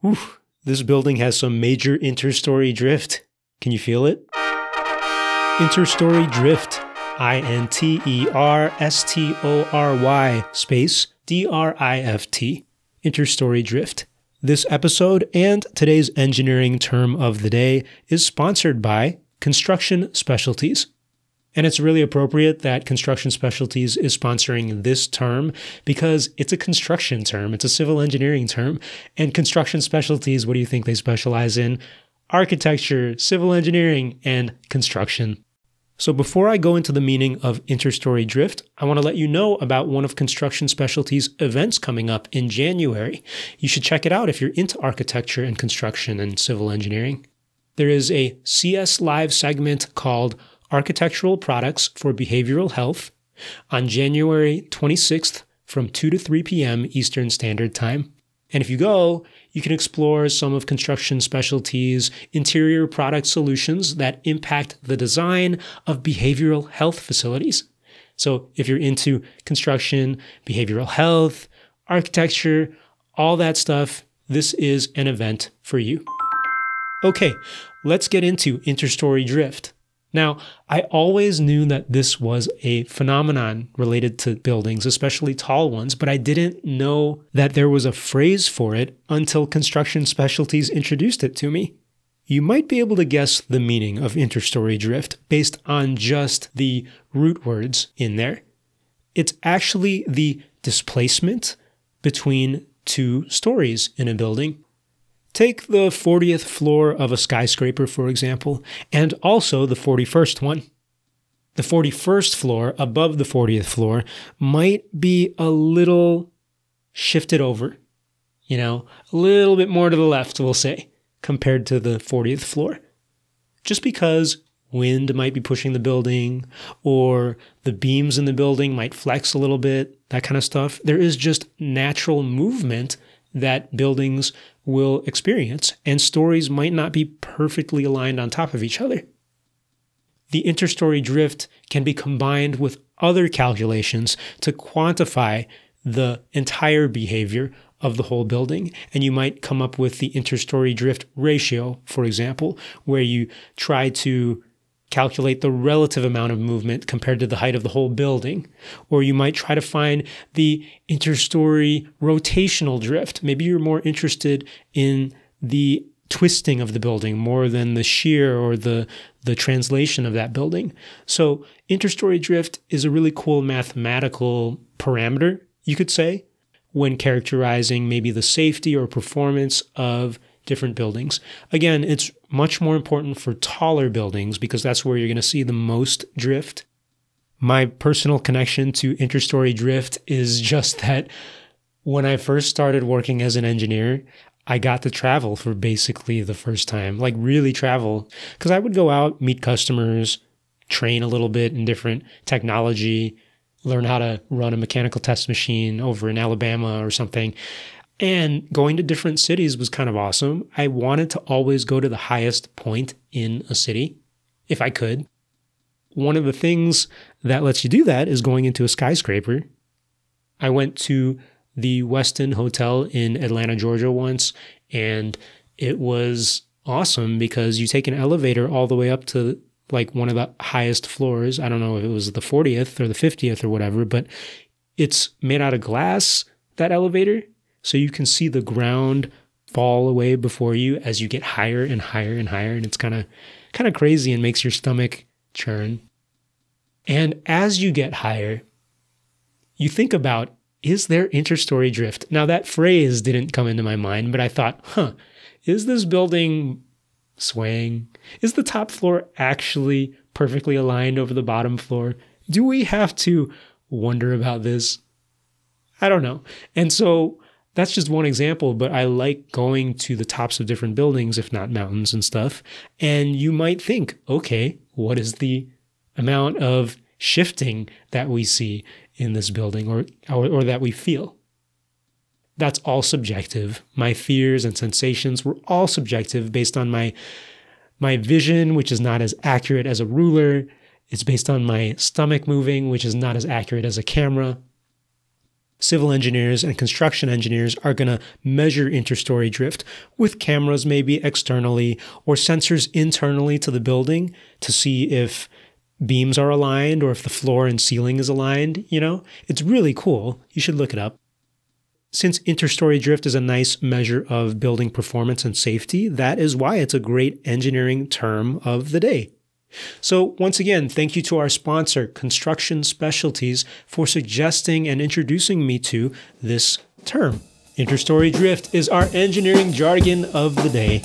Whew, this building has some major interstory drift. Can you feel it? Interstory drift. I N T E R S T O R Y space D R I F T. Interstory drift. This episode and today's engineering term of the day is sponsored by Construction Specialties. And it's really appropriate that Construction Specialties is sponsoring this term because it's a construction term, it's a civil engineering term. And Construction Specialties, what do you think they specialize in? Architecture, civil engineering, and construction. So before I go into the meaning of interstory drift, I want to let you know about one of Construction Specialties events coming up in January. You should check it out if you're into architecture and construction and civil engineering. There is a CS Live segment called Architectural Products for Behavioral Health on January 26th from 2 to 3 p.m. Eastern Standard Time. And if you go, you can explore some of Construction Specialties' interior product solutions that impact the design of behavioral health facilities. So if you're into construction, behavioral health, architecture, all that stuff, this is an event for you. Okay, let's get into interstory drift. Now, I always knew that this was a phenomenon related to buildings, especially tall ones, but I didn't know that there was a phrase for it until Construction Specialties introduced it to me. You might be able to guess the meaning of interstory drift based on just the root words in there. It's actually the displacement between two stories in a building. Take the 40th floor of a skyscraper, for example, and also the 41st one. The 41st floor above the 40th floor might be a little shifted over, you know, a little bit more to the left, we'll say, compared to the 40th floor. Just because wind might be pushing the building or the beams in the building might flex a little bit, that kind of stuff. There is just natural movement that buildings will experience, and stories might not be perfectly aligned on top of each other. The interstory drift can be combined with other calculations to quantify the entire behavior of the whole building. And you might come up with the interstory drift ratio, for example, where you try to calculate the relative amount of movement compared to the height of the whole building. Or you might try to find the interstory rotational drift. Maybe you're more interested in the twisting of the building more than the shear or the the translation of that building. So interstory drift is a really cool mathematical parameter, you could say, when characterizing maybe the safety or performance of different buildings. Again, it's much more important for taller buildings because that's where you're going to see the most drift. My personal connection to interstory drift is just that when I first started working as an engineer, I got to travel for basically the first time, like really travel. Because I would go out, meet customers, train a little bit in different technology, learn how to run a mechanical test machine over in Alabama or something. And going to different cities was kind of awesome. I wanted to always go to the highest point in a city if I could. One of the things that lets you do that is going into a skyscraper. I went to the Westin Hotel in Atlanta, Georgia once, and it was awesome because you take an elevator all the way up to like one of the highest floors. I don't know if it was the 40th or the 50th or whatever, but it's made out of glass, that elevator so you can see the ground fall away before you as you get higher and higher and higher and it's kind of kind of crazy and makes your stomach churn. And as you get higher, you think about is there interstory drift? Now that phrase didn't come into my mind, but I thought, "Huh, is this building swaying? Is the top floor actually perfectly aligned over the bottom floor? Do we have to wonder about this? I don't know." And so that's just one example, but I like going to the tops of different buildings, if not mountains and stuff. And you might think, okay, what is the amount of shifting that we see in this building or, or, or that we feel? That's all subjective. My fears and sensations were all subjective based on my my vision, which is not as accurate as a ruler. It's based on my stomach moving, which is not as accurate as a camera. Civil engineers and construction engineers are going to measure interstory drift with cameras maybe externally or sensors internally to the building to see if beams are aligned or if the floor and ceiling is aligned, you know? It's really cool. You should look it up. Since interstory drift is a nice measure of building performance and safety, that is why it's a great engineering term of the day. So, once again, thank you to our sponsor, Construction Specialties, for suggesting and introducing me to this term. Interstory drift is our engineering jargon of the day.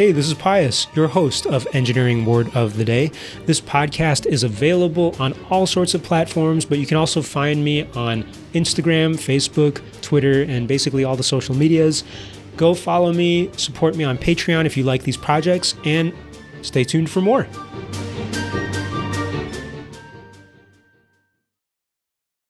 Hey, this is Pius, your host of Engineering Word of the Day. This podcast is available on all sorts of platforms, but you can also find me on Instagram, Facebook, Twitter, and basically all the social medias. Go follow me, support me on Patreon if you like these projects, and stay tuned for more.